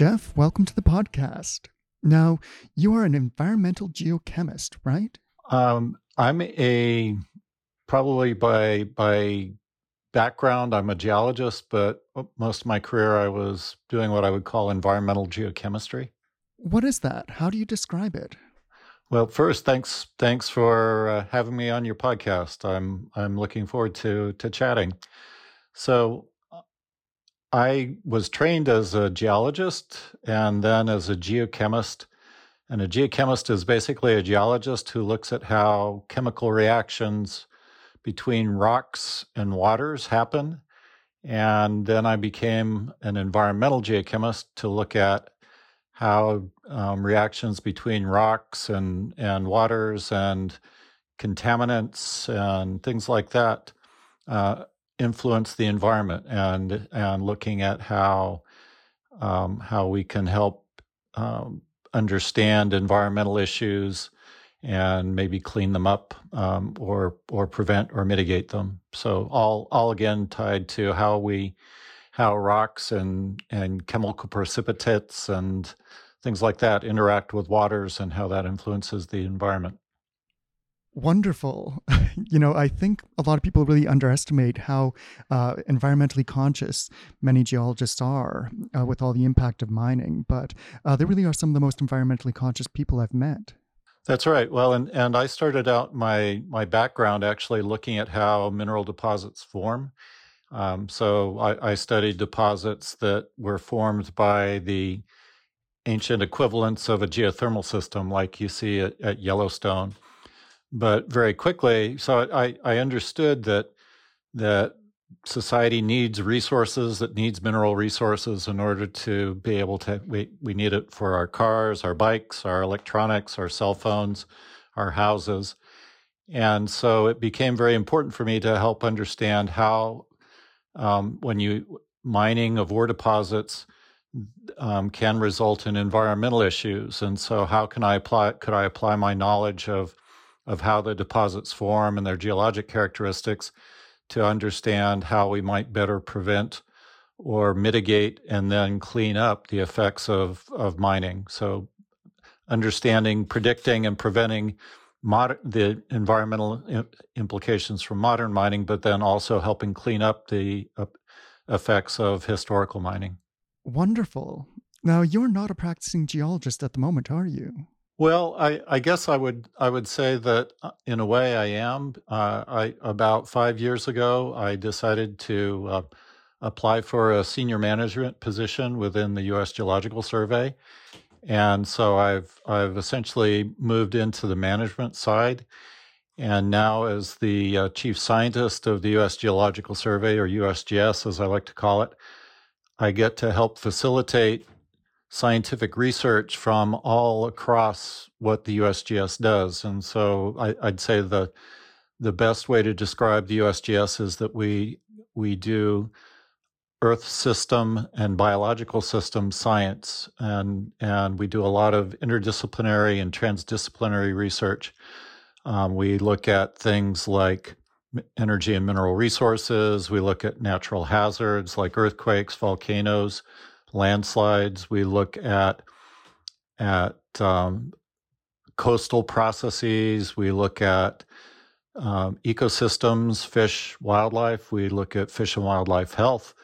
Jeff, welcome to the podcast. Now, you are an environmental geochemist, right? Um, I'm a probably by by background, I'm a geologist, but most of my career I was doing what I would call environmental geochemistry. What is that? How do you describe it? Well, first, thanks thanks for uh, having me on your podcast. I'm I'm looking forward to to chatting. So, I was trained as a geologist and then as a geochemist. And a geochemist is basically a geologist who looks at how chemical reactions between rocks and waters happen. And then I became an environmental geochemist to look at how um, reactions between rocks and, and waters and contaminants and things like that uh, influence the environment and and looking at how um, how we can help um, understand environmental issues and maybe clean them up um, or or prevent or mitigate them. So all all again tied to how we how rocks and and chemical precipitates and things like that interact with waters and how that influences the environment. Wonderful. you know, I think a lot of people really underestimate how uh, environmentally conscious many geologists are uh, with all the impact of mining, but uh, they really are some of the most environmentally conscious people I've met. That's right. Well, and, and I started out my my background actually looking at how mineral deposits form. Um, so I, I, studied deposits that were formed by the ancient equivalents of a geothermal system, like you see at, at Yellowstone. But very quickly, so I, I understood that that society needs resources that needs mineral resources in order to be able to we, we need it for our cars our bikes our electronics our cell phones our houses. And so it became very important for me to help understand how um, when you mining of ore deposits um, can result in environmental issues. And so how can i apply could i apply my knowledge of of how the deposits form and their geologic characteristics to understand how we might better prevent or mitigate and then clean up the effects of, of mining. So, understanding, predicting, and preventing the environmental implications from modern mining, but then also helping clean up the uh, effects of historical mining. Wonderful. Now, you're not a practicing geologist at the moment, are you? Well, I, I, guess I would I would say that uh, in a way I am. Uh, I about five years ago I decided to uh, apply for a senior management position within the U.S. Geological Survey, and so I've I've essentially moved into the management side, and now as the uh, chief scientist of the U.S. Geological Survey or USGS as I like to call it, I get to help facilitate scientific research from all across what the USGS does. And so I, would say the the best way to describe the USGS is that we we do Earth system and biological system science, and and we do a lot of interdisciplinary and transdisciplinary research. Um, we look at things like energy and mineral resources. We look at natural hazards like earthquakes, volcanoes landslides. We look at at um, coastal processes. We look at um, ecosystems, fish, wildlife. We look at fish and wildlife health.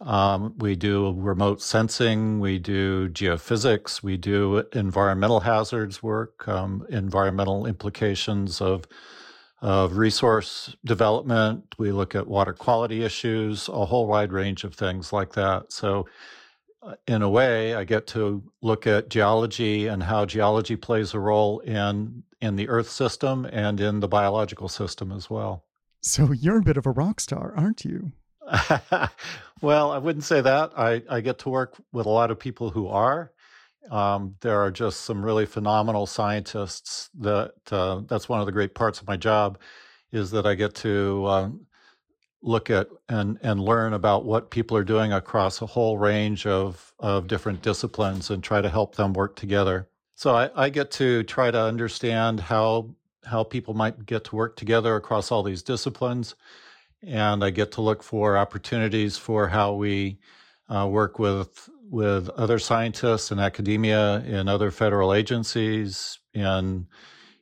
Um, we do remote sensing. We do geophysics. We do environmental hazards work, um, environmental implications of of resource development. We look at water quality issues, a whole wide range of things like that. So in a way, I get to look at geology and how geology plays a role in in the Earth system and in the biological system as well. So you're a bit of a rock star, aren't you? well, I wouldn't say that. I, I get to work with a lot of people who are. Um, there are just some really phenomenal scientists that uh, that's one of the great parts of my job is that I get to uh, look at and, and learn about what people are doing across a whole range of, of different disciplines and try to help them work together. So I, I get to try to understand how how people might get to work together across all these disciplines and I get to look for opportunities for how we uh, work with with other scientists in academia, in other federal agencies, in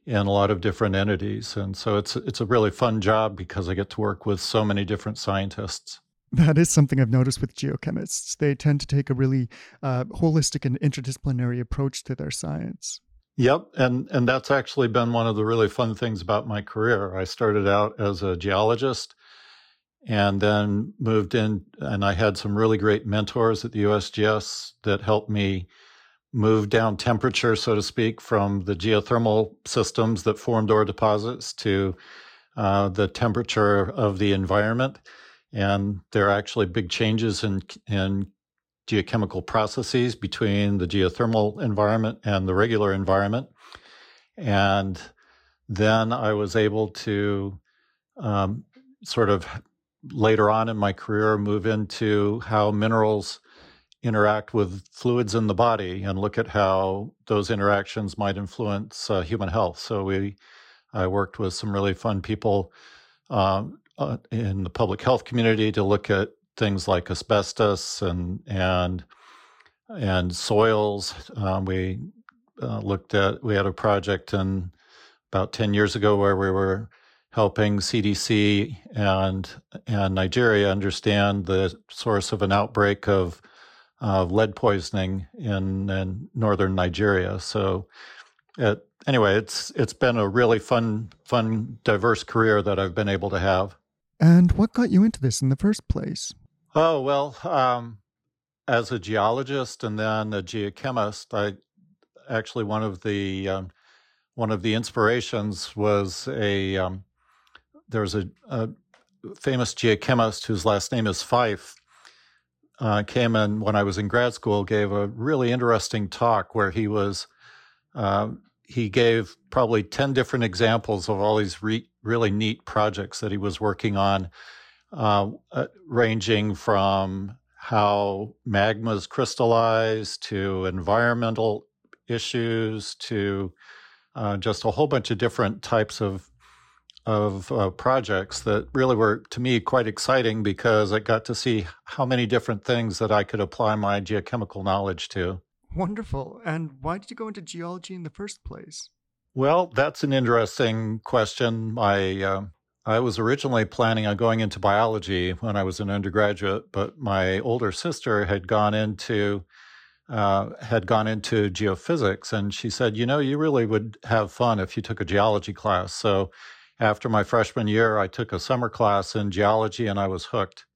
in a lot of different entities, and so it's it's a really fun job because I get to work with so many different scientists. That is something I've noticed with geochemists. They tend to take a really uh, holistic and interdisciplinary approach to their science. Yep, and and that's actually been one of the really fun things about my career. I started out as a geologist and then moved in and I had some really great mentors at the USGS that helped me move down temperature, so to speak, from the geothermal systems that formed ore deposits to uh, the temperature of the environment. And there are actually big changes in, in geochemical processes between the geothermal environment and the regular environment. And then I was able to um, sort of later on in my career move into how minerals interact with fluids in the body and look at how those interactions might influence uh, human health. So we, I worked with some really fun people um, uh, in the public health community to look at things like asbestos and and and soils. Um, we uh, looked at we had a project in about ten years ago where we were helping CDC and and Nigeria understand the source of an outbreak of uh, lead poisoning in, in, northern Nigeria. So, it, anyway, it's it's been a really fun, fun, diverse career that I've been able to have. And what got you into this in the first place? Oh well, um, as a geologist and then a geochemist, I actually one of the um, one of the inspirations was a um, there was a, a, famous geochemist whose last name is Fyfe. Uh, came in when I was in grad school, gave a really interesting talk where he was uh, he gave probably ten different examples of all these re- really neat projects that he was working on, uh, uh ranging from how magmas crystallize to environmental issues to uh, just a whole bunch of different types of of uh, projects that really were to me quite exciting because I got to see how many different things that I could apply my geochemical knowledge to. Wonderful. And why did you go into geology in the first place? Well, that's an interesting question. My uh, I was originally planning on going into biology when I was an undergraduate, but my older sister had gone into uh, had gone into geophysics, and she said, "You know, you really would have fun if you took a geology class." So after my freshman year, I took a summer class in geology and I was hooked.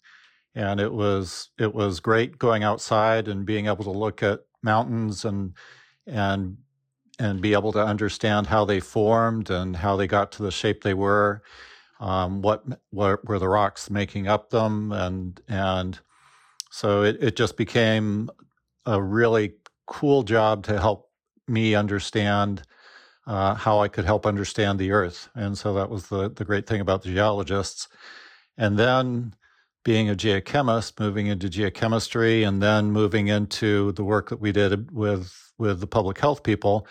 And it was it was great going outside and being able to look at mountains and and and be able to understand how they formed and how they got to the shape they were, um, what, what were the rocks making up them, and and so it, it just became a really cool job to help me understand uh, how I could help understand the Earth. And so that was the, the great thing about the geologists. And then being a geochemist, moving into geochemistry, and then moving into the work that we did with, with the public health people,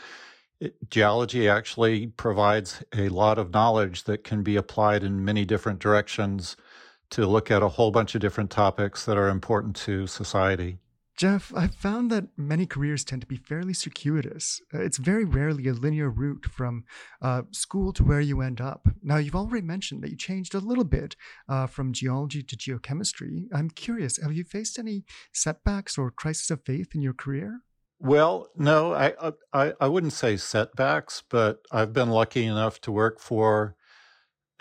it, geology actually provides a lot of knowledge that can be applied in many different directions to look at a whole bunch of different topics that are important to society. Jeff, I've found that many careers tend to be fairly circuitous. Uh, it's very rarely a linear route from uh, school to where you end up. Now, you've already mentioned that you changed a little bit uh, from geology to geochemistry. I'm curious, have you faced any setbacks or crisis of faith in your career? Well, no, I, I I wouldn't say setbacks, but I've been lucky enough to work for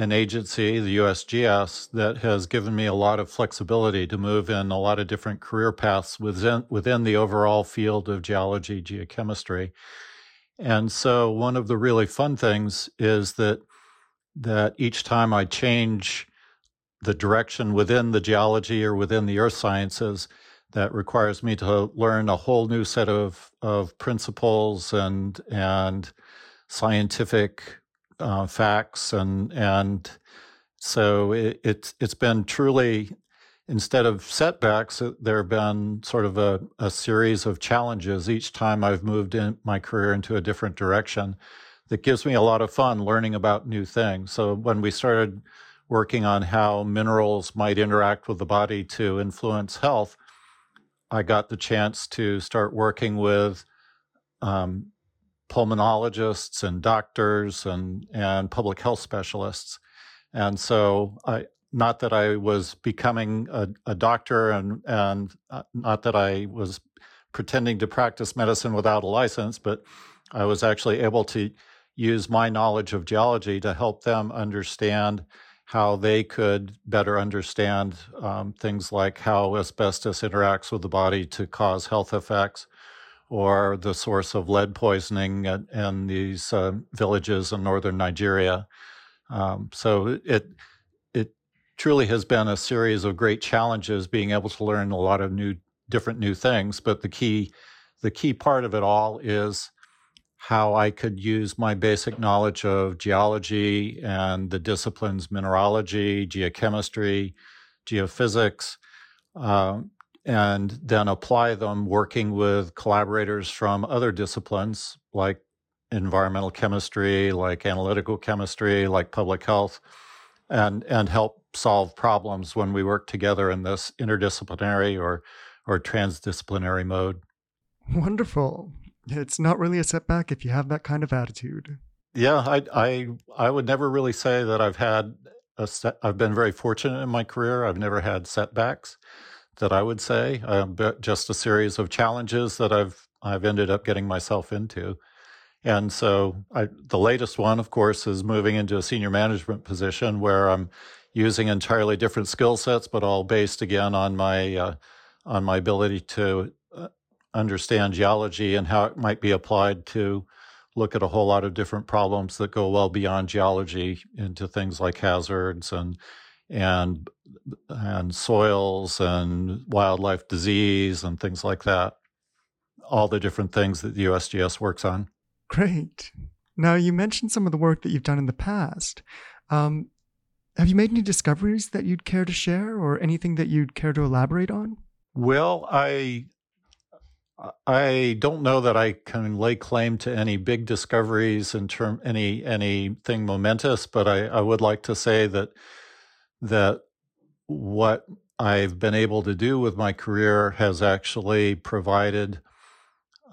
an agency, the USGS, that has given me a lot of flexibility to move in a lot of different career paths within within the overall field of geology, geochemistry. And so one of the really fun things is that that each time I change the direction within the geology or within the earth sciences, that requires me to learn a whole new set of, of principles and and scientific uh, facts and and so it, it's it's been truly instead of setbacks there have been sort of a, a series of challenges each time I've moved in my career into a different direction that gives me a lot of fun learning about new things. So when we started working on how minerals might interact with the body to influence health I got the chance to start working with um, pulmonologists and doctors and, and public health specialists. And so I, not that I was becoming a, a doctor and, and uh, not that I was pretending to practice medicine without a license, but I was actually able to use my knowledge of geology to help them understand how they could better understand um, things like how asbestos interacts with the body to cause health effects, or the source of lead poisoning in, these uh, villages in northern Nigeria. Um, so it it truly has been a series of great challenges, being able to learn a lot of new different new things. But the key the key part of it all is how I could use my basic knowledge of geology and the disciplines mineralogy, geochemistry, geophysics, uh, and then apply them working with collaborators from other disciplines like environmental chemistry, like analytical chemistry, like public health, and, and help solve problems when we work together in this interdisciplinary or, or transdisciplinary mode. Wonderful it's not really a setback if you have that kind of attitude. Yeah, I I I would never really say that I've had a set, I've been very fortunate in my career. I've never had setbacks that I would say. Um, just a series of challenges that I've I've ended up getting myself into. And so I, the latest one, of course, is moving into a senior management position where I'm using entirely different skill sets, but all based again on my uh, on my ability to understand geology and how it might be applied to look at a whole lot of different problems that go well beyond geology into things like hazards and and and soils and wildlife disease and things like that. All the different things that the USGS works on. Great. Now you mentioned some of the work that you've done in the past. Um, have you made any discoveries that you'd care to share or anything that you'd care to elaborate on? Well i I don't know that I can lay claim to any big discoveries in term any anything momentous, but I, I would like to say that that what I've been able to do with my career has actually provided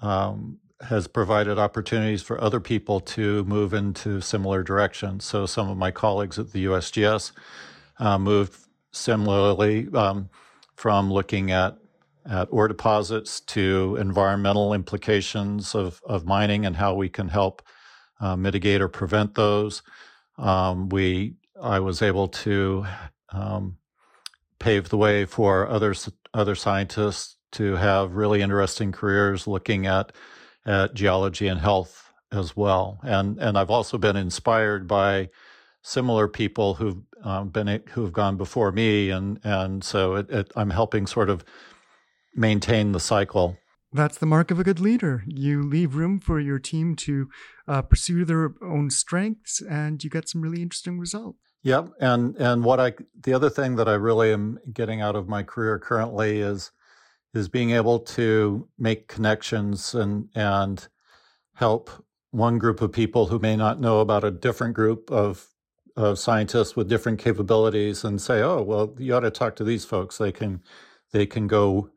um, has provided opportunities for other people to move into similar directions. So some of my colleagues at the USGS uh, moved similarly um, from looking at at ore deposits to environmental implications of, of mining and how we can help uh, mitigate or prevent those. Um, we, I was able to um, pave the way for other other scientists to have really interesting careers looking at at geology and health as well. And and I've also been inspired by similar people who've um, been who've gone before me, and and so it, it, I'm helping sort of maintain the cycle. That's the mark of a good leader. You leave room for your team to uh, pursue their own strengths, and you get some really interesting results. Yep, and and what I the other thing that I really am getting out of my career currently is is being able to make connections and and help one group of people who may not know about a different group of of scientists with different capabilities and say, oh well, you ought to talk to these folks. They can they can go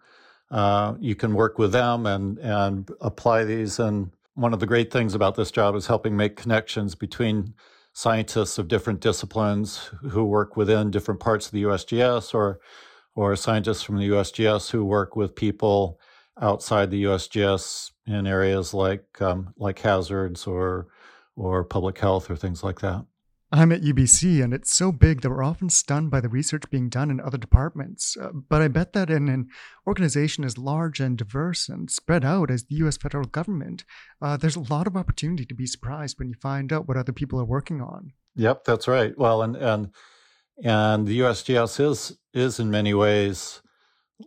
uh, you can work with them and and apply these. And one of the great things about this job is helping make connections between scientists of different disciplines who work within different parts of the USGS, or or scientists from the USGS who work with people outside the USGS in areas like um, like hazards or or public health or things like that. I'm at UBC, and it's so big that we're often stunned by the research being done in other departments. Uh, but I bet that in an organization as large and diverse and spread out as the US federal government, uh, there's a lot of opportunity to be surprised when you find out what other people are working on. Yep, that's right. Well, and and and the USGS is is in many ways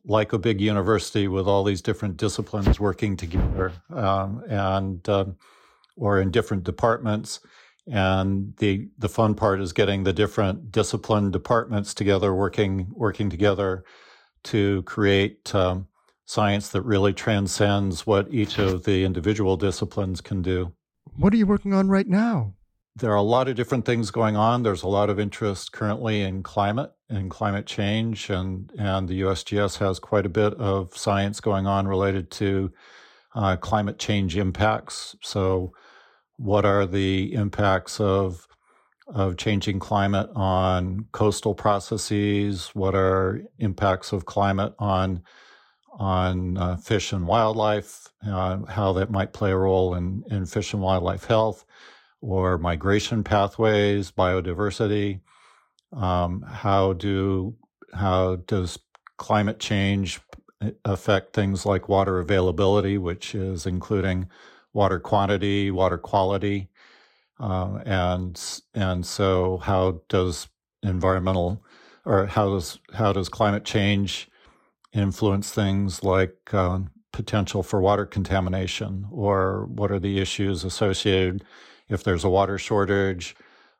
like a big university with all these different disciplines working together, um, and um, or in different departments and the the fun part is getting the different discipline departments together working working together to create um, science that really transcends what each of the individual disciplines can do. What are you working on right now? There are a lot of different things going on. There's a lot of interest currently in climate and climate change and and the USGS has quite a bit of science going on related to uh, climate change impacts. So what are the impacts of of changing climate on coastal processes? What are impacts of climate on on uh, fish and wildlife? Uh, how that might play a role in in fish and wildlife health, or migration pathways, biodiversity. Um, how do how does climate change affect things like water availability, which is including water quantity, water quality, uh, and and so how does environmental or how does how does climate change influence things like uh, potential for water contamination, or what are the issues associated if there's a water shortage?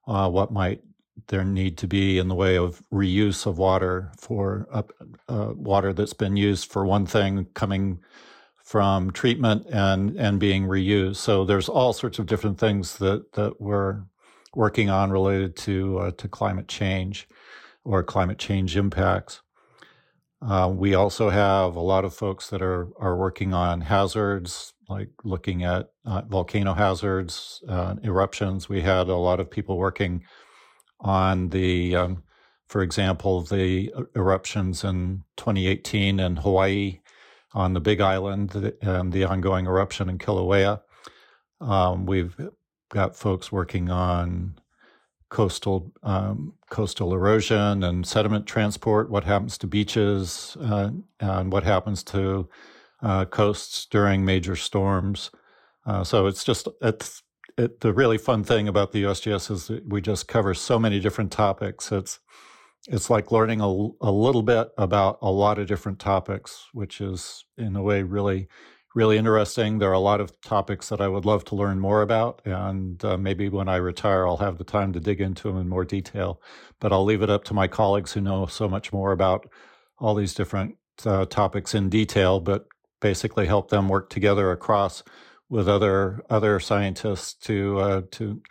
Uh, what might there need to be in the way of reuse of water for uh, water that's been used for one thing coming from treatment and and being reused. So there's all sorts of different things that that we're working on related to uh, to climate change or climate change impacts. Uh, we also have a lot of folks that are are working on hazards, like looking at uh, volcano hazards, uh, eruptions. We had a lot of people working on the, um, for example, the eruptions in 2018 in Hawaii on the Big Island and the ongoing eruption in Kilauea. Um, we've got folks working on coastal um, coastal erosion and sediment transport. What happens to beaches uh, and what happens to uh, coasts during major storms. Uh, so it's just it's it, the really fun thing about the USGS is we just cover so many different topics. It's it's like learning a, a little bit about a lot of different topics, which is in a way really, really interesting. There are a lot of topics that I would love to learn more about, and uh, maybe when I retire, I'll have the time to dig into them in more detail. But I'll leave it up to my colleagues who know so much more about all these different uh, topics in detail, but basically help them work together across with other other scientists to uh, to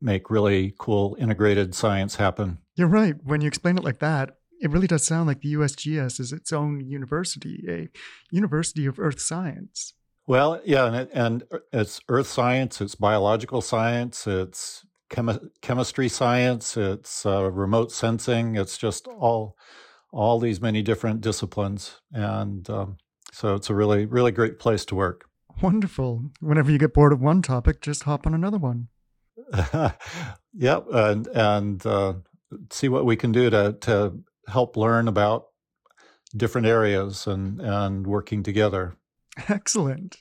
make really cool integrated science happen. You're right. When you explain it like that, it really does sound like the USGS is its own university, a university of earth science. Well, yeah, and, it, and it's earth science, it's biological science, it's chemi- chemistry science, it's uh, remote sensing, it's just all all these many different disciplines, and um, so it's a really really great place to work. Wonderful. Whenever you get bored of one topic, just hop on another one. yep, and and uh, see what we can do to to help learn about different areas and and working together. Excellent.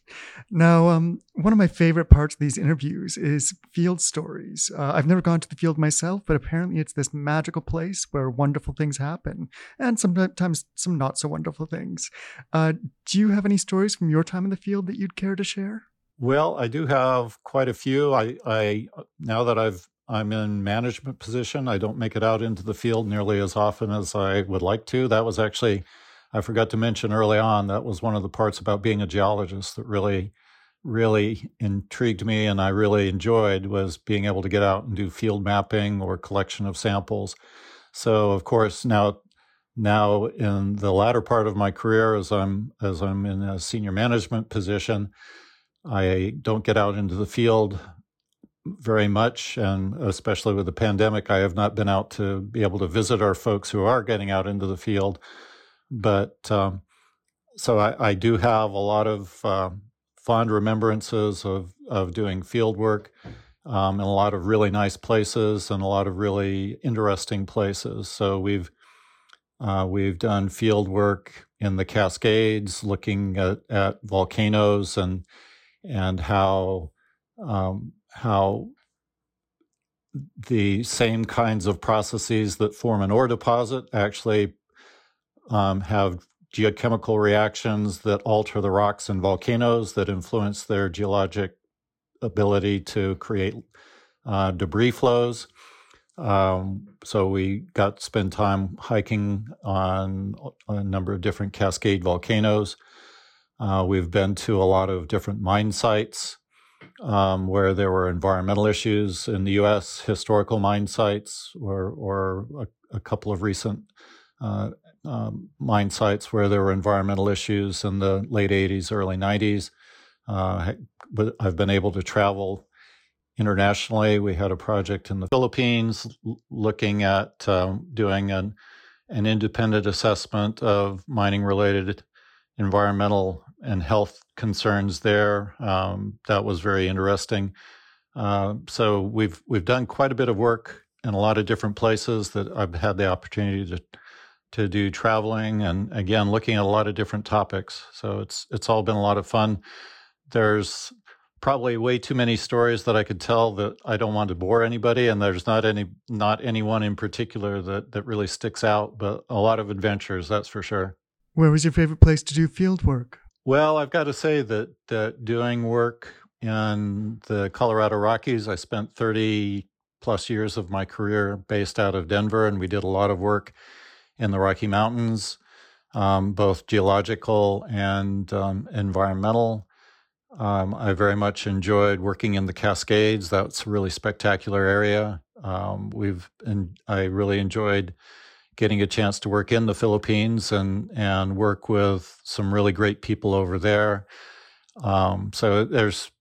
Now, um, one of my favorite parts of these interviews is field stories. Uh, I've never gone to the field myself, but apparently it's this magical place where wonderful things happen, and sometimes some not so wonderful things. Uh, do you have any stories from your time in the field that you'd care to share? Well, I do have quite a few. I, I uh, now that I've I'm in management position, I don't make it out into the field nearly as often as I would like to. That was actually I forgot to mention early on that was one of the parts about being a geologist that really really intrigued me and I really enjoyed was being able to get out and do field mapping or collection of samples. So of course now now in the latter part of my career as I'm as I'm in a senior management position, I don't get out into the field very much, and especially with the pandemic, I have not been out to be able to visit our folks who are getting out into the field. But um, so I, I, do have a lot of uh, fond remembrances of of doing field work, um, in a lot of really nice places and a lot of really interesting places. So we've uh, we've done field work in the Cascades, looking at, at volcanoes and and how um, how the same kinds of processes that form an ore deposit actually um, have geochemical reactions that alter the rocks in volcanoes that influence their geologic ability to create uh, debris flows. Um, so we got to spend time hiking on a number of different Cascade volcanoes. Uh, we've been to a lot of different mine sites um, where there were environmental issues in the U.S., historical mine sites, or, or a, a couple of recent uh, um, mine sites where there were environmental issues in the late 80s, early 90s. Uh, but I've been able to travel internationally. We had a project in the Philippines looking at um, doing an, an independent assessment of mining related environmental and health concerns there. Um, that was very interesting. Uh, so we've we've done quite a bit of work in a lot of different places that I've had the opportunity to to do traveling and again looking at a lot of different topics. So it's it's all been a lot of fun. There's probably way too many stories that I could tell that I don't want to bore anybody, and there's not any not anyone in particular that that really sticks out, but a lot of adventures, that's for sure. Where was your favorite place to do field work? Well, I've got to say that that doing work in the Colorado Rockies, I spent 30 plus years of my career based out of Denver, and we did a lot of work in the Rocky Mountains, um, both geological and um, environmental. Um, I very much enjoyed working in the Cascades. That's a really spectacular area. Um, we've and I really enjoyed getting a chance to work in the Philippines and and work with some really great people over there. Um, so there's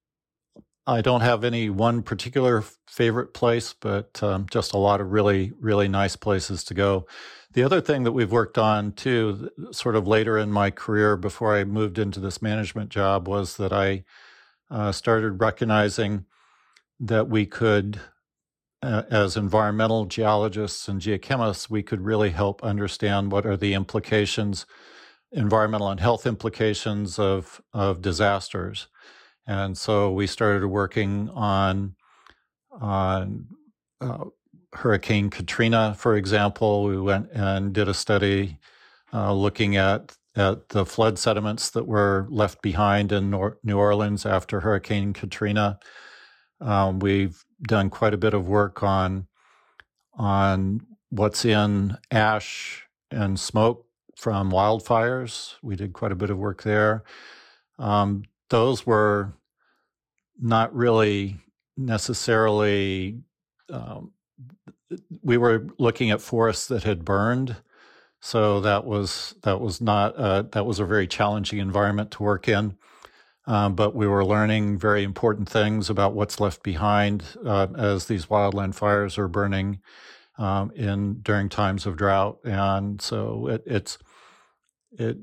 I don't have any one particular favorite place, but um, just a lot of really really nice places to go. The other thing that we've worked on too, sort of later in my career before I moved into this management job, was that I uh, started recognizing that we could, uh, as environmental geologists and geochemists, we could really help understand what are the implications, environmental and health implications of, of disasters. And so we started working on on uh, Hurricane Katrina, for example, we went and did a study uh, looking at at the flood sediments that were left behind in New Orleans after Hurricane Katrina. Um, we've done quite a bit of work on on what's in ash and smoke from wildfires. We did quite a bit of work there. Um, those were not really necessarily um, we were looking at forests that had burned. So that was that was not uh, that was a very challenging environment to work in. Um, but we were learning very important things about what's left behind uh, as these wildland fires are burning um, in during times of drought, and so it, it's it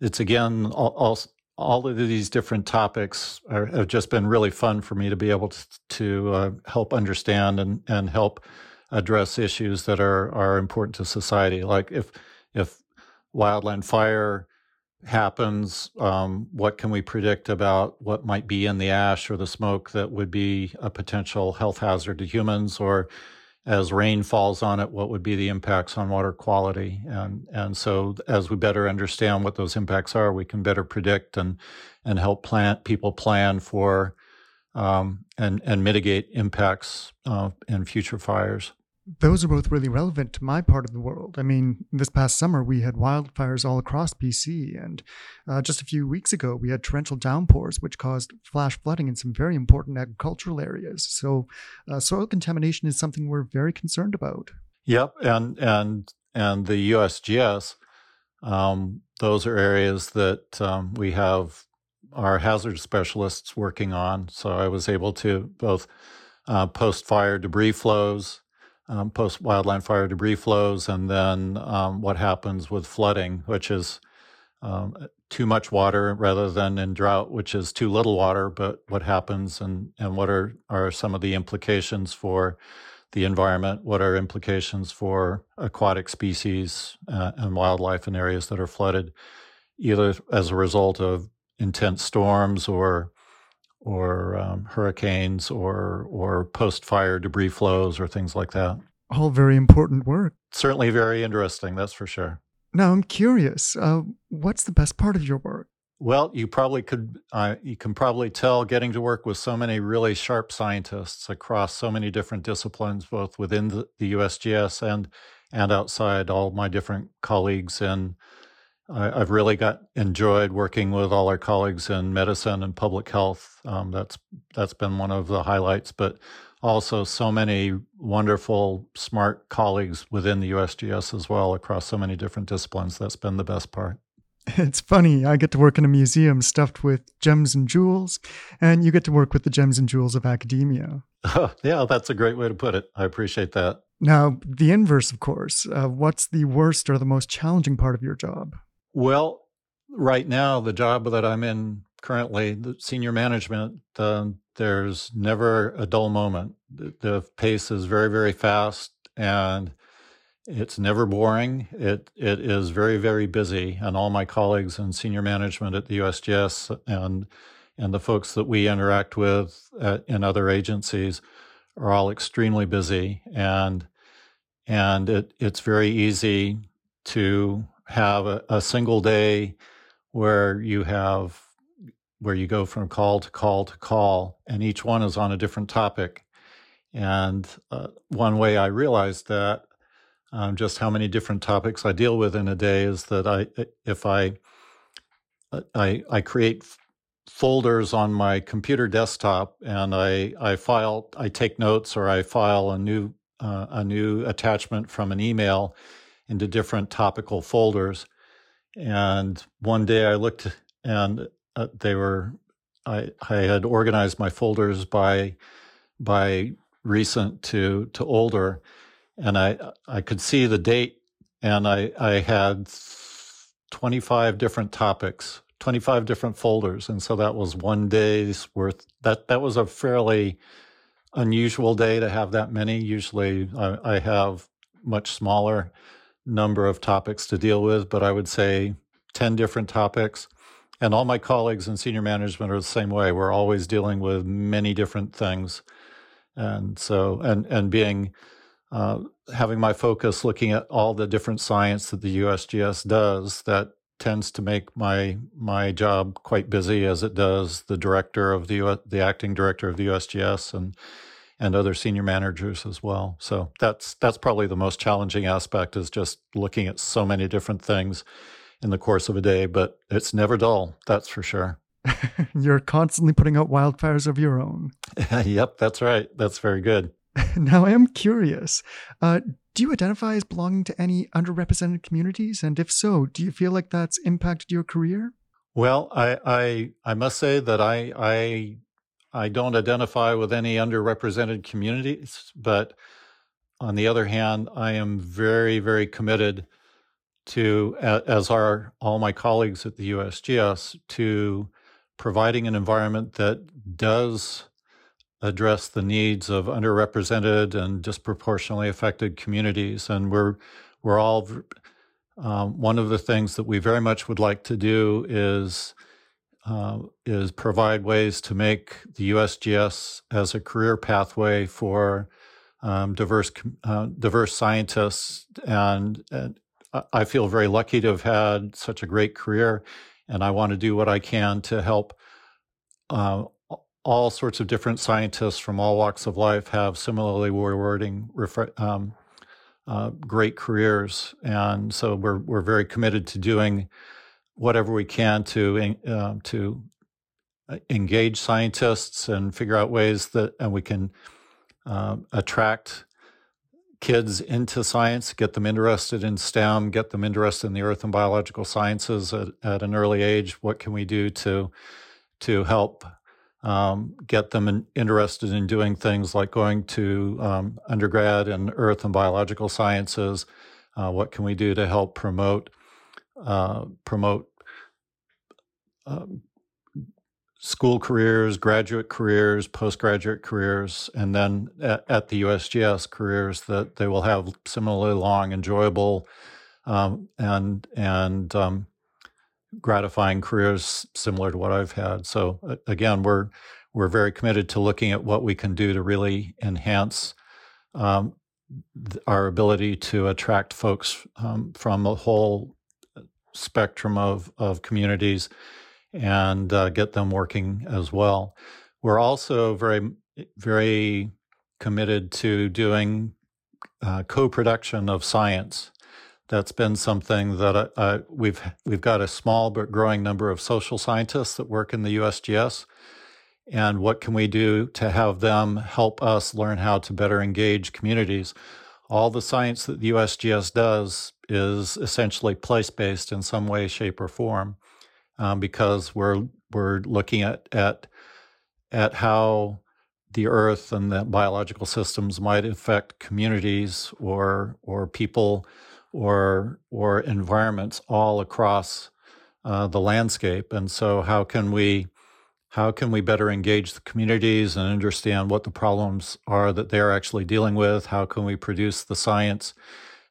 it's again all, all, all of these different topics are, have just been really fun for me to be able to, to uh, help understand and, and help address issues that are, are important to society. Like if, if wildland fire happens, um, what can we predict about what might be in the ash or the smoke that would be a potential health hazard to humans or as rain falls on it, what would be the impacts on water quality? And and so as we better understand what those impacts are, we can better predict and and help plan people plan for um, and and mitigate impacts uh, in future fires those are both really relevant to my part of the world. I mean, this past summer we had wildfires all across BC, and uh, just a few weeks ago we had torrential downpours, which caused flash flooding in some very important agricultural areas. So, uh, soil contamination is something we're very concerned about. Yep, and and and the USGS, um, those are areas that um, we have our hazard specialists working on. So I was able to both uh, post fire debris flows um, post wildland fire debris flows, and then um, what happens with flooding, which is um, too much water rather than in drought, which is too little water, but what happens and, and what are, are some of the implications for the environment? What are implications for aquatic species uh, and wildlife in areas that are flooded, either as a result of intense storms or or um, hurricanes or or post fire debris flows or things like that. All very important work. Certainly very interesting, that's for sure. Now I'm curious, uh, what's the best part of your work? Well, you probably could. Uh, you can probably tell getting to work with so many really sharp scientists across so many different disciplines, both within the, the USGS and and outside. All my different colleagues in I, have really got enjoyed working with all our colleagues in medicine and public health. Um, that's that's been one of the highlights, but also so many wonderful, smart colleagues within the USGS as well across so many different disciplines. That's been the best part. It's funny. I get to work in a museum stuffed with gems and jewels, and you get to work with the gems and jewels of academia. yeah, that's a great way to put it. I appreciate that. Now, the inverse, of course. Uh, what's the worst or the most challenging part of your job? Well, right now, the job that I'm in currently, the senior management, uh, there's never a dull moment. The, the, pace is very, very fast and it's never boring. It it is very, very busy. And all my colleagues and senior management at the USGS and and the folks that we interact with at, in other agencies are all extremely busy and and it, it's very easy to have a, a single day where you have where you go from call to call to call, and each one is on a different topic. And uh, one way I realized that um, just how many different topics I deal with in a day is that I, if I, uh, I, I create folders on my computer desktop and I, I file, I take notes or I file a new, uh, a new attachment from an email into different topical folders. And one day I looked and uh, they were, I, I had organized my folders by, by recent to, to older. And I, I could see the date and I, I had 25 different topics, 25 different folders. And so that was one day's worth. That, that was a fairly unusual day to have that many. Usually I, I have much smaller number of topics to deal with, but I would say 10 different topics. And all my colleagues in senior management are the same way. We're always dealing with many different things. And so, and, and being, uh, having my focus looking at all the different science that the USGS does, that tends to make my my job quite busy as it does the director of the U- the acting director of the USGS and and other senior managers as well. So that's that's probably the most challenging aspect is just looking at so many different things in the course of a day, but it's never dull, that's for sure. You're constantly putting out wildfires of your own. yep, that's right. That's very good. now I am curious. Uh, do you identify as belonging to any underrepresented communities? And if so, do you feel like that's impacted your career? Well, I I, I must say that I I I don't identify with any underrepresented communities, but on the other hand, I am very, very committed to, as are all my colleagues at the USGS, to providing an environment that does address the needs of underrepresented and disproportionately affected communities. And we're we're all um, one of the things that we very much would like to do is uh, is provide ways to make the USGS as a career pathway for um, diverse uh, diverse scientists, and, and, I feel very lucky to have had such a great career, and I want to do what I can to help uh, all sorts of different scientists from all walks of life have similarly rewarding, um, uh, great careers, and so we're we're very committed to doing whatever we can to uh, to uh, engage scientists and figure out ways that and we can uh, attract kids into science, get them interested in STEM, get them interested in the earth and biological sciences at, at an early age. What can we do to to help um, get them in, interested in doing things like going to um, undergrad in earth and biological sciences? Uh, what can we do to help promote uh, promote um, school careers, graduate careers, postgraduate careers, and then at, at, the USGS careers that they will have similarly long, enjoyable, um, and and um, gratifying careers similar to what I've had. So again, we're we're very committed to looking at what we can do to really enhance um, our ability to attract folks um, from a whole spectrum of, of communities and uh, get them working as well. We're also very, very committed to doing uh, co-production of science. That's been something that I, we've we've got a small but growing number of social scientists that work in the USGS, and what can we do to have them help us learn how to better engage communities? All the science that the USGS does is essentially place based in some way, shape, or form, um, because we're we're looking at at at how the earth and the biological systems might affect communities or or people or or environments all across uh, the landscape. And so, how can we how can we better engage the communities and understand what the problems are that they're actually dealing with? How can we produce the science?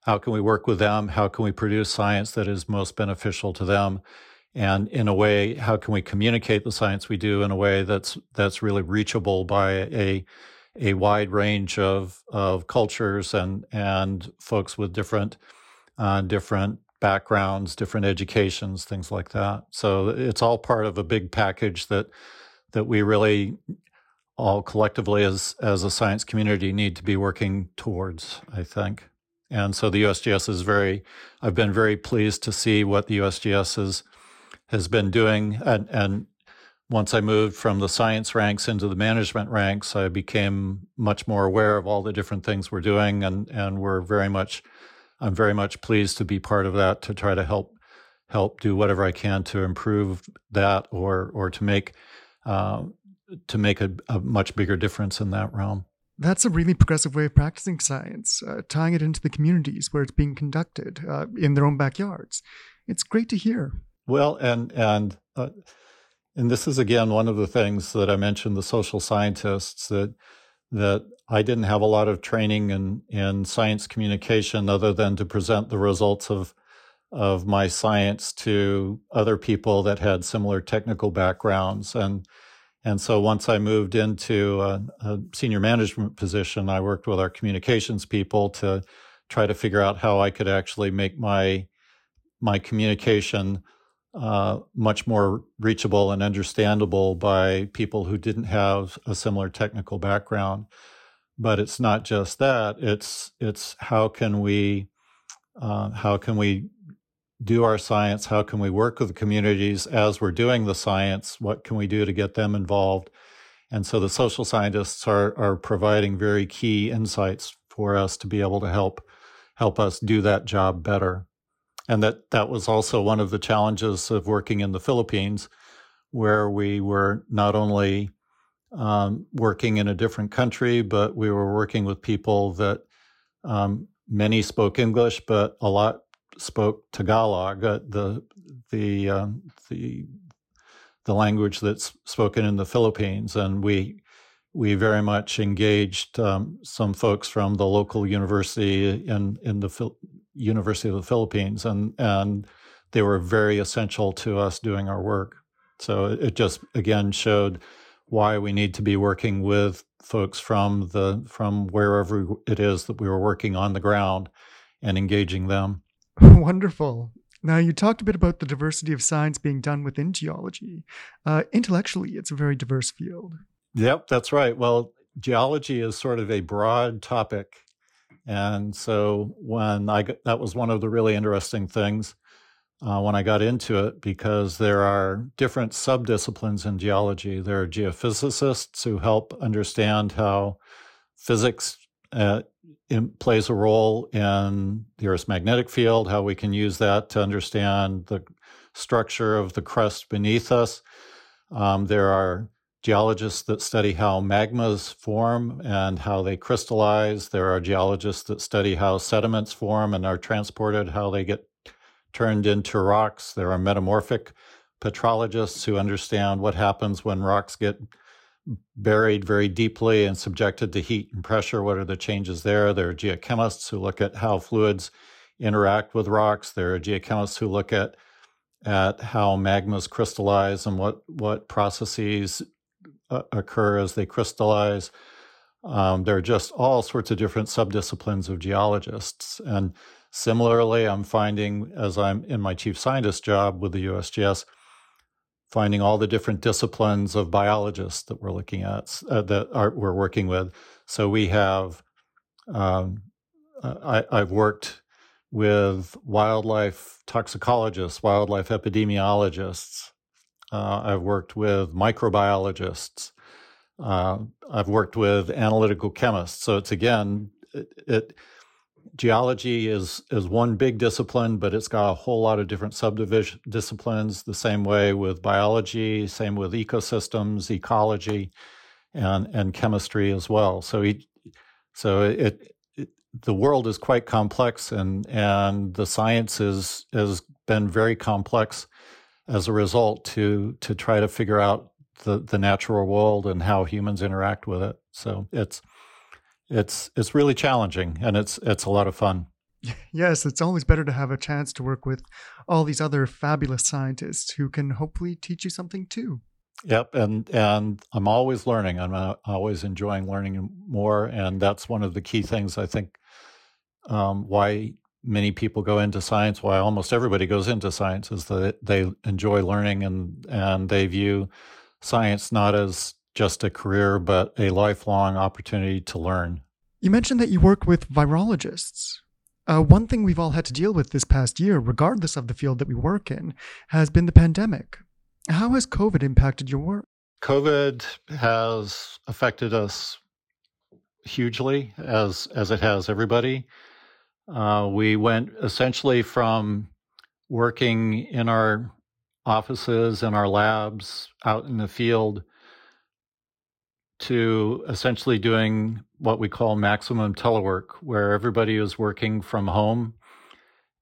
How can we work with them? How can we produce science that is most beneficial to them? And in a way, how can we communicate the science we do in a way that's that's really reachable by a a wide range of of cultures and and folks with different uh, different backgrounds, different educations, things like that. So it's all part of a big package that that we really all collectively as as a science community need to be working towards, I think. And so the USGS is very I've been very pleased to see what the USGS has has been doing and and once I moved from the science ranks into the management ranks, I became much more aware of all the different things we're doing and and we're very much I'm very much pleased to be part of that to try to help help do whatever I can to improve that or or to make uh, to make a, a, much bigger difference in that realm. That's a really progressive way of practicing science, uh, tying it into the communities where it's being conducted uh, in their own backyards. It's great to hear. Well, and and uh, and this is again one of the things that I mentioned the social scientists that that I didn't have a lot of training in, in science communication other than to present the results of of my science to other people that had similar technical backgrounds and and so once I moved into a, a senior management position, I worked with our communications people to try to figure out how I could actually make my my communication uh, much more reachable and understandable by people who didn't have a similar technical background. But it's not just that; it's it's how can we uh, how can we do our science? How can we work with the communities as we're doing the science? What can we do to get them involved? And so the social scientists are are providing very key insights for us to be able to help help us do that job better and that that was also one of the challenges of working in the Philippines, where we were not only um, working in a different country, but we were working with people that um, many spoke English, but a lot spoke Tagalog, uh, the the um, the the language that's spoken in the Philippines, and we we very much engaged um, some folks from the local university in in the University of the Philippines, and and they were very essential to us doing our work. So it just again showed why we need to be working with folks from the from wherever it is that we were working on the ground and engaging them. Wonderful. Now, you talked a bit about the diversity of science being done within geology. Uh, intellectually, it's a very diverse field. Yep, that's right. Well, geology is sort of a broad topic and so when I got, that was one of the really interesting things uh, when I got into it because there are different subdisciplines in geology. There are geophysicists who help understand how physics uh, in, plays a role in the Earth's magnetic field, how we can use that to understand the structure of the crust beneath us. Um, there are geologists that study how magmas form and how they crystallize. There are geologists that study how sediments form and are transported, how they get turned into rocks. There are metamorphic petrologists who understand what happens when rocks get buried very deeply and subjected to heat and pressure. What are the changes there? There are geochemists who look at how fluids interact with rocks. There are geochemists who look at at how magmas crystallize and what what processes uh, occur as they crystallize. Um, there are just all sorts of different subdisciplines of geologists, and similarly, I'm finding as I'm in my chief scientist job with the USGS, finding all the different disciplines of biologists that we're looking at uh, that are, we're working with. So we have um, I, I've worked with wildlife toxicologists, wildlife epidemiologists. Uh, I've worked with microbiologists. Uh, I've worked with analytical chemists. So it's again, it, it, geology is is one big discipline, but it's got a whole lot of different subdivision disciplines. The same way with biology, same with ecosystems, ecology, and and chemistry as well. So so it the world is quite complex and and the science is has been very complex as a result to to try to figure out the the natural world and how humans interact with it so it's it's it's really challenging and it's it's a lot of fun yes it's always better to have a chance to work with all these other fabulous scientists who can hopefully teach you something too Yep, and and I'm always learning. I'm uh, always enjoying learning more, and that's one of the key things I think um, why many people go into science, why almost everybody goes into science, is that they enjoy learning and and they view science not as just a career, but a lifelong opportunity to learn. You mentioned that you work with virologists. Uh, one thing we've all had to deal with this past year, regardless of the field that we work in, has been the pandemic. How has COVID impacted your work? COVID has affected us hugely, as as it has everybody. Uh, we went essentially from working in our offices and our labs out in the field to essentially doing what we call maximum telework, where everybody is working from home.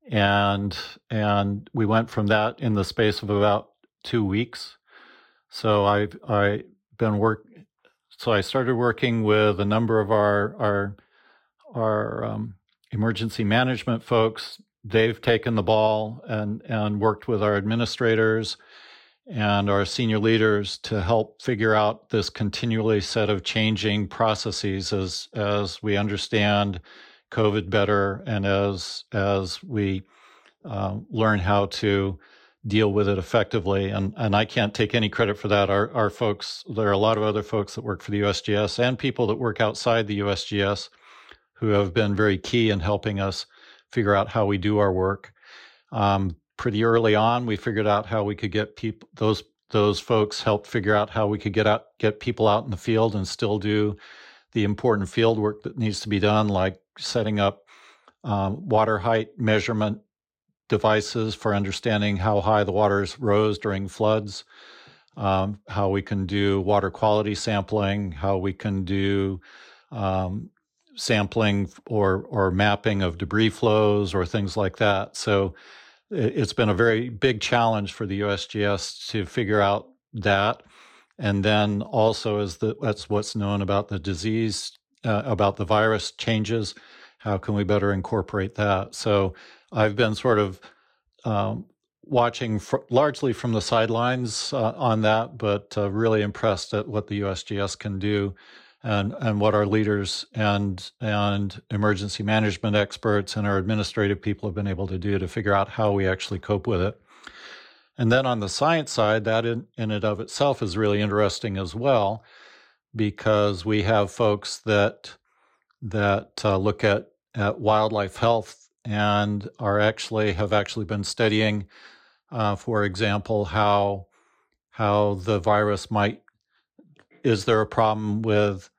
And and we went from that in the space of about two weeks. So I've I been work. So I started working with a number of our our our um, emergency management folks. They've taken the ball and, and worked with our administrators and our senior leaders to help figure out this continually set of changing processes as as we understand COVID better and as as we uh, learn how to deal with it effectively. And and I can't take any credit for that. Our our folks, there are a lot of other folks that work for the USGS and people that work outside the USGS who have been very key in helping us figure out how we do our work. Um, pretty early on, we figured out how we could get people those those folks helped figure out how we could get out get people out in the field and still do the important field work that needs to be done, like setting up um, water height measurement devices for understanding how high the waters rose during floods, um, how we can do water quality sampling, how we can do um, sampling or or mapping of debris flows or things like that. So it's been a very big challenge for the USGS to figure out that. And then also as the that's what's known about the disease uh, about the virus changes. How can we better incorporate that? So I've been sort of um, watching fr- largely from the sidelines uh, on that, but uh, really impressed at what the USGS can do and and what our leaders and and emergency management experts and our administrative people have been able to do to figure out how we actually cope with it. And then on the science side, that in, in and of itself is really interesting as well, because we have folks that that uh, look at at wildlife health and are actually have actually been studying, uh, for example, how how the virus might is there a problem with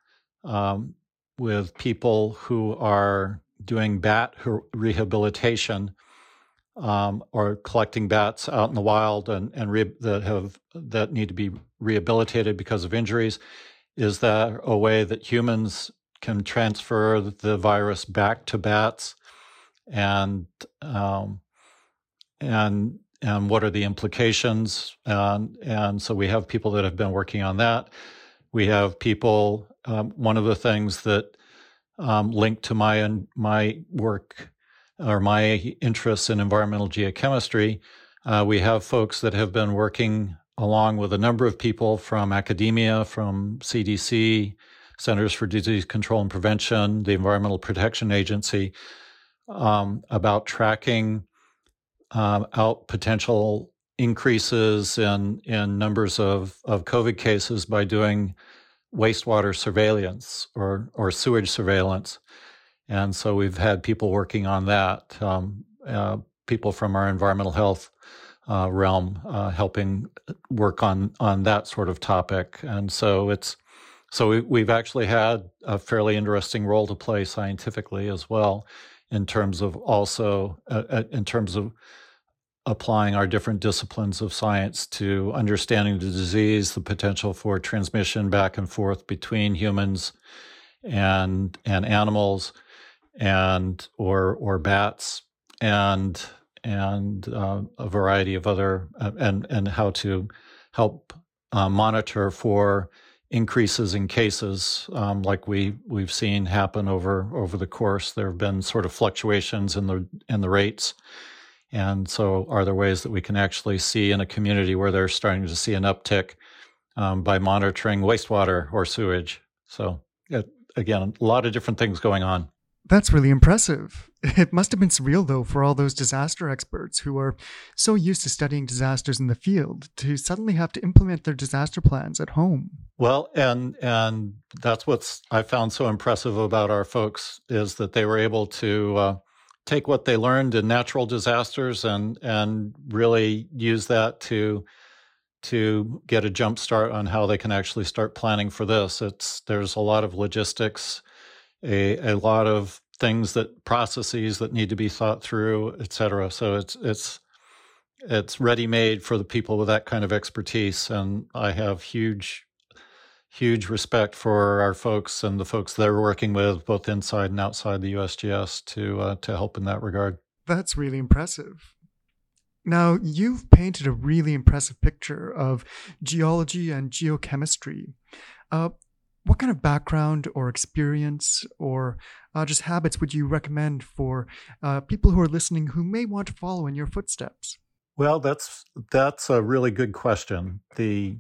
um, with people who are doing bat rehabilitation um, or collecting bats out in the wild and, and re- that have that need to be rehabilitated because of injuries? Is that a way that humans can transfer the virus back to bats? And um, and and what are the implications. And, and so we have people that have been working on that. We have people, um, one of the things that um, linked to my, my work or my interests in environmental geochemistry, uh, we have folks that have been working along with a number of people from academia, from CDC, Centers for Disease Control and Prevention, the Environmental Protection Agency, um, about tracking um, out potential increases in in numbers of of COVID cases by doing wastewater surveillance or or sewage surveillance, and so we've had people working on that. Um, uh, people from our environmental health uh, realm uh, helping work on on that sort of topic, and so it's so we, we've actually had a fairly interesting role to play scientifically as well, in terms of also uh, uh, in terms of applying our different disciplines of science to understanding the disease, the potential for transmission back and forth between humans and and animals, and or or bats, and and uh, a variety of other uh, and and how to help uh, monitor for increases in cases um, like we we've seen happen over over the course. There have been sort of fluctuations in the in the rates, and so are there ways that we can actually see in a community where they're starting to see an uptick um, by monitoring wastewater or sewage? So it, again, a lot of different things going on. That's really impressive. It must have been surreal, though, for all those disaster experts who are so used to studying disasters in the field to suddenly have to implement their disaster plans at home. Well, and and that's what's I found so impressive about our folks is that they were able to uh, take what they learned in natural disasters and and really use that to to get a jump start on how they can actually start planning for this. It's there's a lot of logistics a, a lot of things that processes that need to be thought through, et cetera. So it's it's it's ready made for the people with that kind of expertise, and I have huge huge respect for our folks and the folks they're working with, both inside and outside the USGS, to uh, to help in that regard. That's really impressive. Now, you've painted a really impressive picture of geology and geochemistry. Uh, what kind of background or experience or uh, just habits would you recommend for uh, people who are listening who may want to follow in your footsteps? Well, that's that's a really good question. The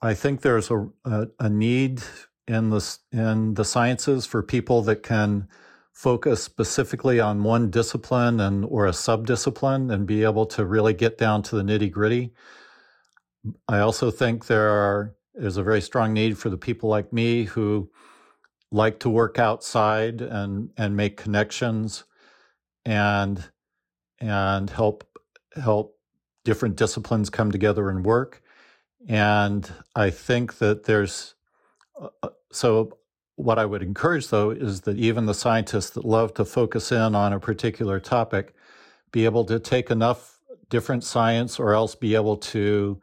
I think there's a, a, a need in the in the sciences for people that can focus specifically on one discipline and or a subdiscipline and be able to really get down to the nitty gritty. I also think there are there's a very strong need for the people like me who like to work outside and and make connections and and help help different disciplines come together and work and i think that there's uh, uh, so what i would encourage though is that even the scientists that love to focus in on a particular topic be able to take enough different science or else be able to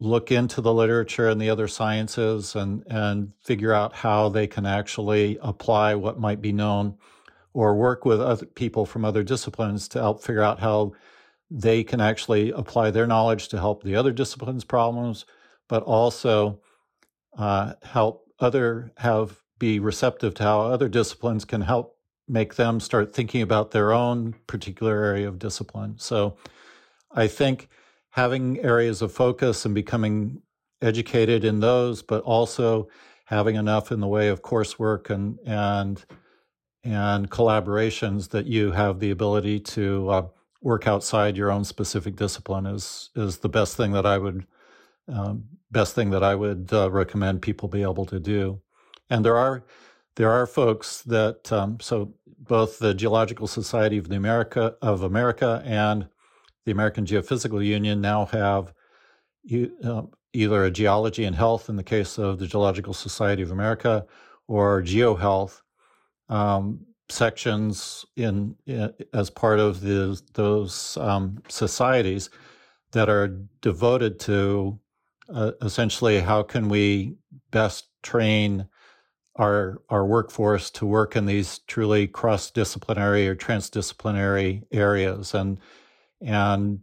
look into the literature and the other sciences and, and figure out how they can actually apply what might be known or work with other people from other disciplines to help figure out how they can actually apply their knowledge to help the other disciplines problems but also uh, help other have be receptive to how other disciplines can help make them start thinking about their own particular area of discipline. So i think having areas of focus and becoming educated in those, but also having enough in the way of coursework and and and collaborations that you have the ability to uh, work outside your own specific discipline is is the best thing that I would um, best thing that I would uh, recommend people be able to do. And there are there are folks that um, so both the Geological Society of the America of America and the American Geophysical Union now have uh, either a geology and health in the case of the Geological Society of America or geohealth um, sections in, in, as part of the, those um, societies that are devoted to uh, essentially how can we best train our our workforce to work in these truly cross disciplinary or transdisciplinary areas. And and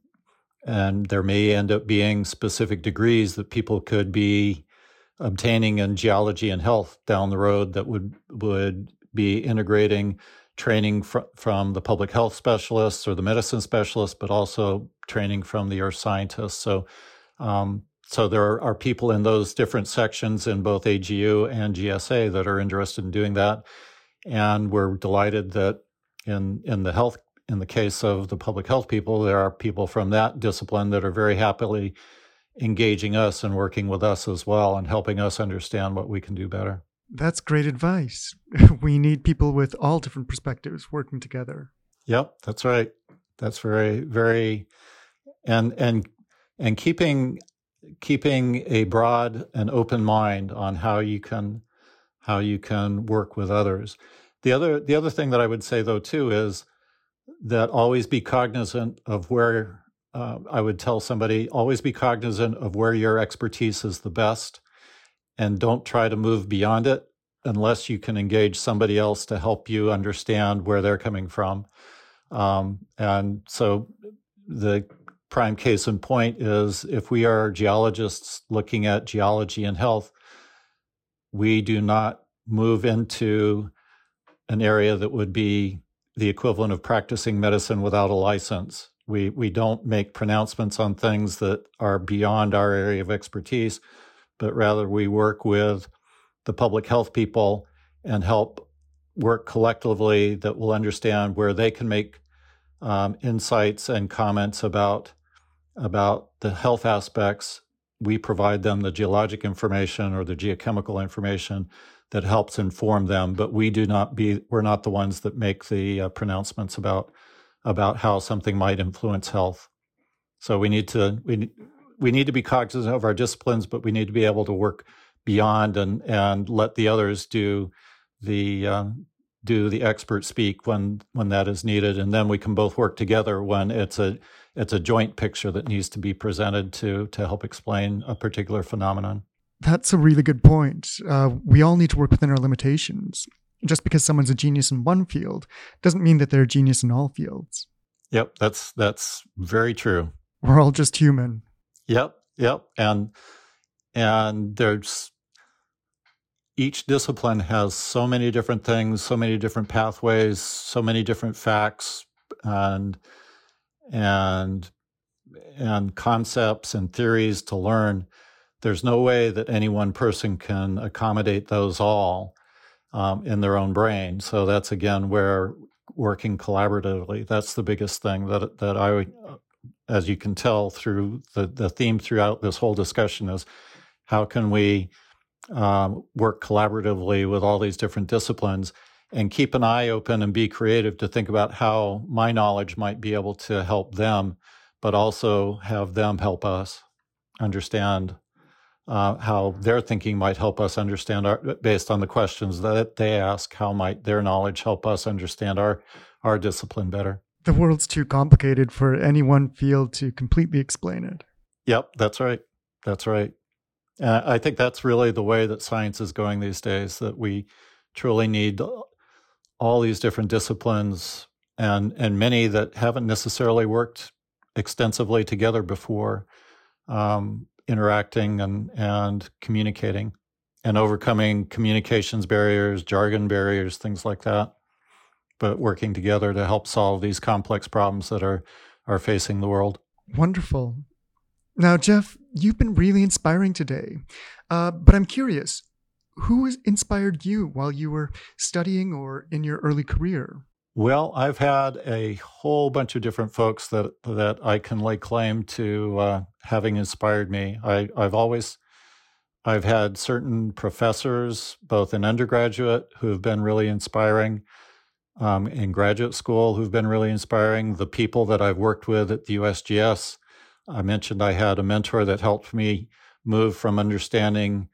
and there may end up being specific degrees that people could be obtaining in geology and health down the road that would would be integrating training fr- from the public health specialists or the medicine specialists, but also training from the earth scientists. So, um, so there are people in those different sections in both AGU and GSA that are interested in doing that, and we're delighted that in in the health in the case of the public health people, there are people from that discipline that are very happily engaging us and working with us as well and helping us understand what we can do better. That's great advice. We need people with all different perspectives working together. Yep, that's right. That's very very and and and keeping keeping a broad and open mind on how you can how you can work with others. The other the other thing that I would say though too is that always be cognizant of where uh, I would tell somebody always be cognizant of where your expertise is the best and don't try to move beyond it unless you can engage somebody else to help you understand where they're coming from. Um, and so the prime case in point is if we are geologists looking at geology and health, we do not move into an area that would be the equivalent of practicing medicine without a license. We we don't make pronouncements on things that are beyond our area of expertise, but rather we work with the public health people and help work collectively that will understand where they can make um, insights and comments about about the health aspects. We provide them the geologic information or the geochemical information that helps inform them, but we do not be we're not the ones that make the uh, pronouncements about about how something might influence health. So we need to we we need to be cognizant of our disciplines, but we need to be able to work beyond and and let the others do the uh, do the expert speak when when that is needed, and then we can both work together when it's a it's a joint picture that needs to be presented to to help explain a particular phenomenon. That's a really good point. Uh, we all need to work within our limitations just because someone's a genius in one field doesn't mean that they're a genius in all fields. Yep, that's that's very true. We're all just human. Yep, yep, and and there's each discipline has so many different things, so many different pathways, so many different facts, and and and concepts and theories to learn. There's no way that any one person can accommodate those all um, in their own brain. So that's again where working collaboratively. That's the biggest thing that that I, as you can tell through the the theme throughout this whole discussion is how can we um, work collaboratively with all these different disciplines and keep an eye open and be creative to think about how my knowledge might be able to help them, but also have them help us understand uh, how their thinking might help us understand our, based on the questions that they ask, how might their knowledge help us understand our, our discipline better? The world's too complicated for any one field to completely explain it. Yep, that's right. That's right. I think that's really the way that science is going these days, that we truly need all these different disciplines and, and many that haven't necessarily worked extensively together before. Um, interacting and, and communicating and overcoming communications barriers, jargon barriers, things like that, but working together to help solve these complex problems that are, are facing the world. Wonderful. Now, Jeff, you've been really inspiring today, uh, but I'm curious who inspired you while you were studying or in your early career? Well, I've had a whole bunch of different folks that that I can lay claim to uh, having inspired me. I, I've always I've had certain professors, both in undergraduate, who have been really inspiring, um, in graduate school, who've been really inspiring. The people that I've worked with at the USGS, I mentioned I had a mentor that helped me move from understanding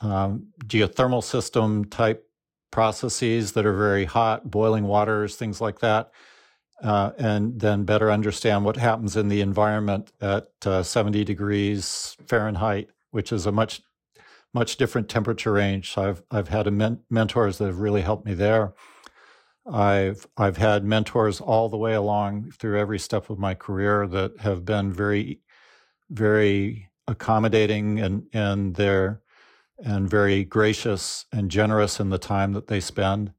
um, geothermal system type processes that are very hot, boiling waters, things like that, uh, and then better understand what happens in the environment at uh, 70 degrees Fahrenheit, which is a much much different temperature range. So I've I've had men- mentors that have really helped me there. I've I've had mentors all the way along through every step of my career that have been very very accommodating and and they're and very gracious and generous in the time that they spend.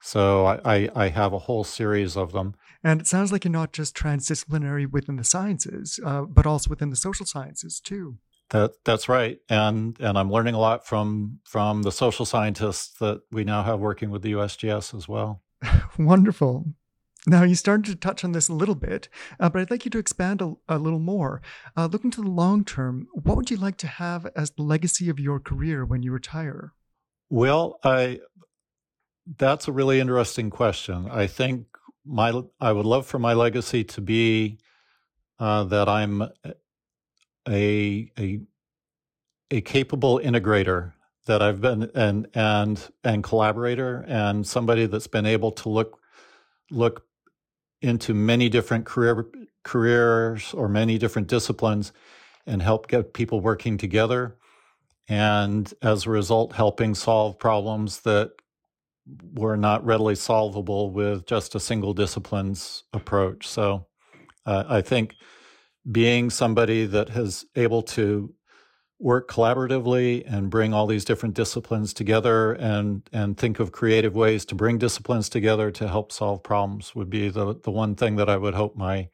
So I, I, I have a whole series of them. And it sounds like you're not just transdisciplinary within the sciences, uh, but also within the social sciences too. That that's right, and and I'm learning a lot from from the social scientists that we now have working with the USGS as well. Wonderful. Now, you started to touch on this a little bit, uh, but I'd like you to expand a, a little more. Uh, looking to the long term, what would you like to have as the legacy of your career when you retire? Well, I that's a really interesting question. I think my I would love for my legacy to be uh, that I'm a a a capable integrator that I've been and and and collaborator and somebody that's been able to look look into many different career careers or many different disciplines and help get people working together. And as a result helping solve problems that were not readily solvable with just a single disciplines approach. So uh, i think being somebody that has able to work collaboratively and bring all these different disciplines together and and think of creative ways to bring disciplines together to help solve problems would be the the one thing that I would hope my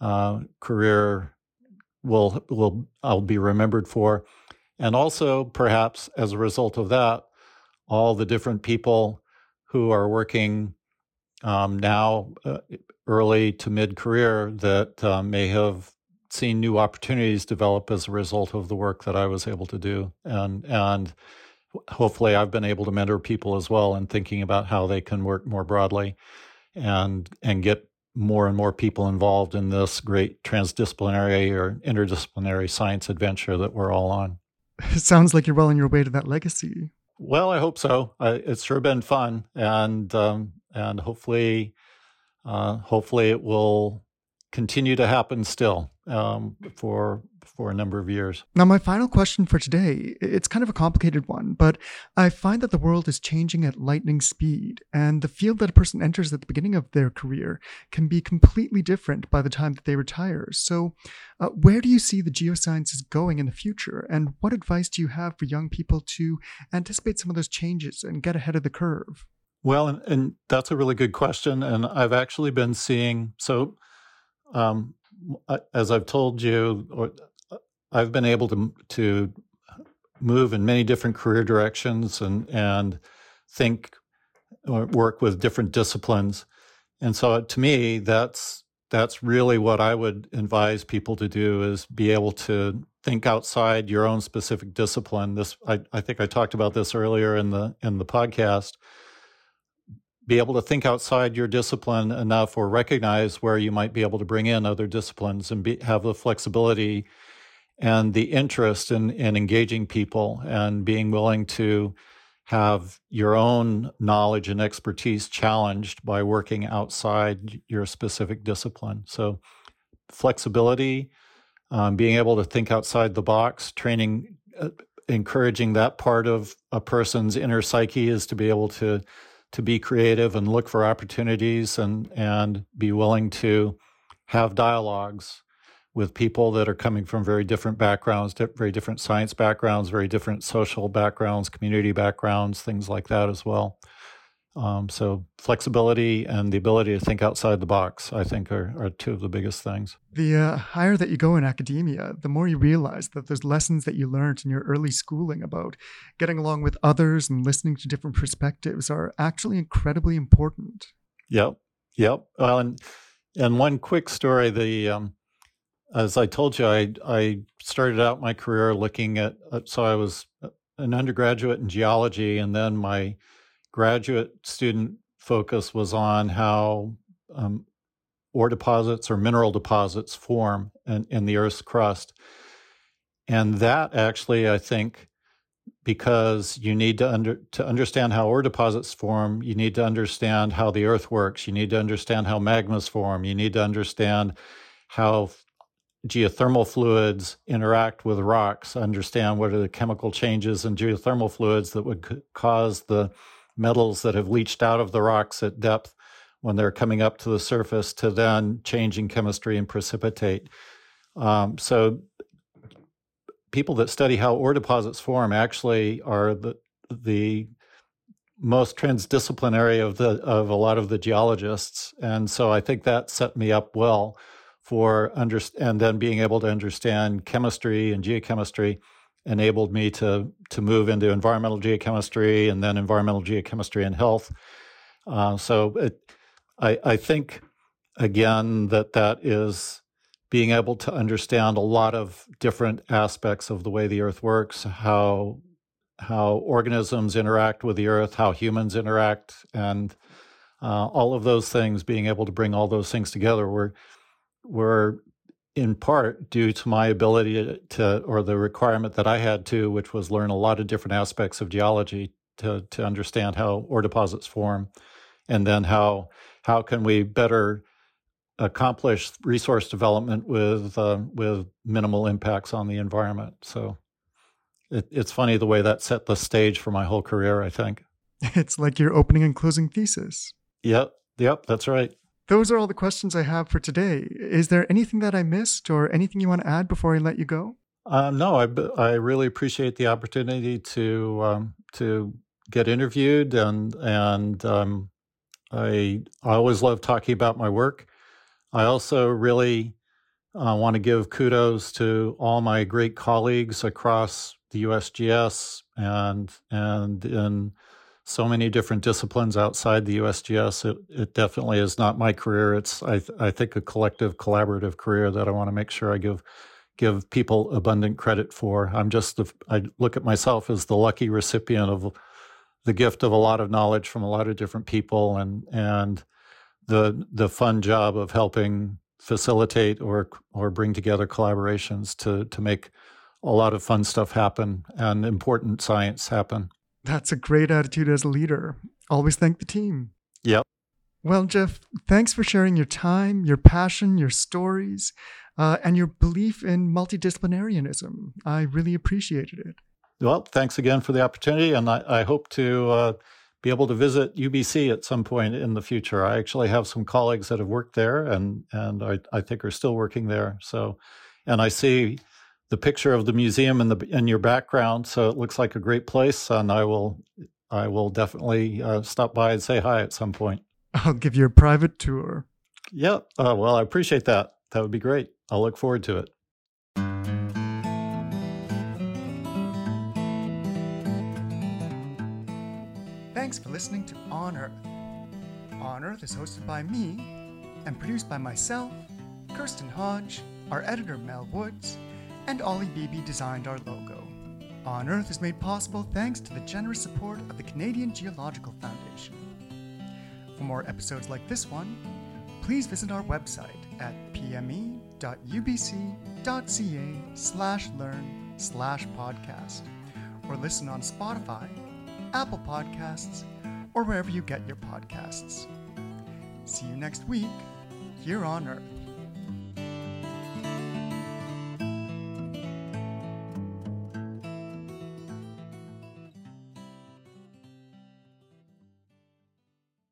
uh, career will will I'll be remembered for, and also perhaps as a result of that, all the different people who are working um, now, uh, early to mid career, that uh, may have seen new opportunities develop as a result of the work that I was able to do. And, and hopefully I've been able to mentor people as well in thinking about how they can work more broadly and, and get more and more people involved in this great transdisciplinary or interdisciplinary science adventure that we're all on. It sounds like you're well on your way to that legacy. Well, I hope so. Uh, it's sure been fun, and um, and hopefully, uh, hopefully it will continue to happen still um, for for a number of years. Now, my final question for today, it's kind of a complicated one, but I find that the world is changing at lightning speed, and the field that a person enters at the beginning of their career can be completely different by the time that they retire. So, uh, where do you see the geosciences going in the future, and what advice do you have for young people to anticipate some of those changes and get ahead of the curve? Well, and, and that's a really good question, and I've actually been seeing so. Um, as I've told you, uh, I've been able to to move in many different career directions and and think or work with different disciplines. And so to me, that's that's really what I would advise people to do is be able to think outside your own specific discipline. This I, I think I talked about this earlier in the in the podcast be able to think outside your discipline enough or recognize where you might be able to bring in other disciplines and be, have the flexibility and the interest in, in engaging people and being willing to have your own knowledge and expertise challenged by working outside your specific discipline. So, flexibility, um, being able to think outside the box, training, uh, encouraging that part of a person's inner psyche is to be able to to be creative and look for opportunities and and be willing to have dialogues with people that are coming from very different backgrounds, very different science backgrounds, very different social backgrounds, community backgrounds, things like that as well. Um, so flexibility and the ability to think outside the box, I think, are, are two of the biggest things. The uh, higher that you go in academia, the more you realize that those lessons that you learned in your early schooling about getting along with others and listening to different perspectives are actually incredibly important. Yep, yep. Well, and and one quick story: the um, as I told you, I I started out my career looking at uh, so I was an undergraduate in geology, and then my graduate student focus was on how um, ore deposits or mineral deposits form in, in the Earth's crust. And that actually, I think, because you need to under to understand how ore deposits form, you need to understand how the Earth works. You need to understand how magmas form. You need to understand how geothermal fluids interact with rocks. Understand what are the chemical changes in geothermal fluids that would cause the metals that have leached out of the rocks at depth when they're coming up to the surface to then changing chemistry and precipitate. Um, so people that study how ore deposits form actually are the the most transdisciplinary of the of a lot of the geologists, and so I think that set me up well for under and then being able to understand chemistry and geochemistry enabled me to to move into environmental geochemistry and then environmental geochemistry and health. Uh, so it, I, I think again that that is being able to understand a lot of different aspects of the way the earth works, how how organisms interact with the earth, how humans interact, and uh, all of those things. Being able to bring all those things together were were in part due to my ability to, or the requirement that I had to, which was learn a lot of different aspects of geology to to understand how ore deposits form, and then how how can we better accomplish resource development with uh, with minimal impacts on the environment. So it, it's funny the way that set the stage for my whole career. I think it's like your opening and closing thesis. Yep, yep, that's right. Those are all the questions I have for today. Is there anything that I missed, or anything you want to add before I let you go? Um, no, I I really appreciate the opportunity to um, to get interviewed and and um, I I always love talking about my work. I also really uh, want to give kudos to all my great colleagues across the USGS and and in so many different disciplines outside the USGS. It, it definitely is not my career. It's I, I think a collective, collaborative career that I want to make sure I give give people abundant credit for. I'm just the, I look at myself as the lucky recipient of the gift of a lot of knowledge from a lot of different people and and the the fun job of helping facilitate or or bring together collaborations to to make a lot of fun stuff happen and important science happen. That's a great attitude as a leader. Always thank the team. Yep. Well, Jeff, thanks for sharing your time, your passion, your stories, uh, and your belief in multidisciplinarianism. I really appreciated it. Well, thanks again for the opportunity, and I, I hope to uh, be able to visit UBC at some point in the future. I actually have some colleagues that have worked there and and I, I think are still working there. So, and I see the picture of the museum in the in your background, so it looks like a great place. And I will I will definitely uh, stop by and say hi at some point. I'll give you a private tour. Yeah. Uh, well, I appreciate that. That would be great. I'll look forward to it. Thanks for listening to On Earth. On Earth is hosted by me and produced by myself, Kirsten Hodge, our editor Mel Woods, and Ollie Beebe designed our logo. On Earth is made possible thanks to the generous support of the Canadian Geological Foundation. For more episodes like this one, please visit our website at pme.ubc.ca slash learn slash podcast or listen on Spotify Apple Podcasts, or wherever you get your podcasts. See you next week here on Earth.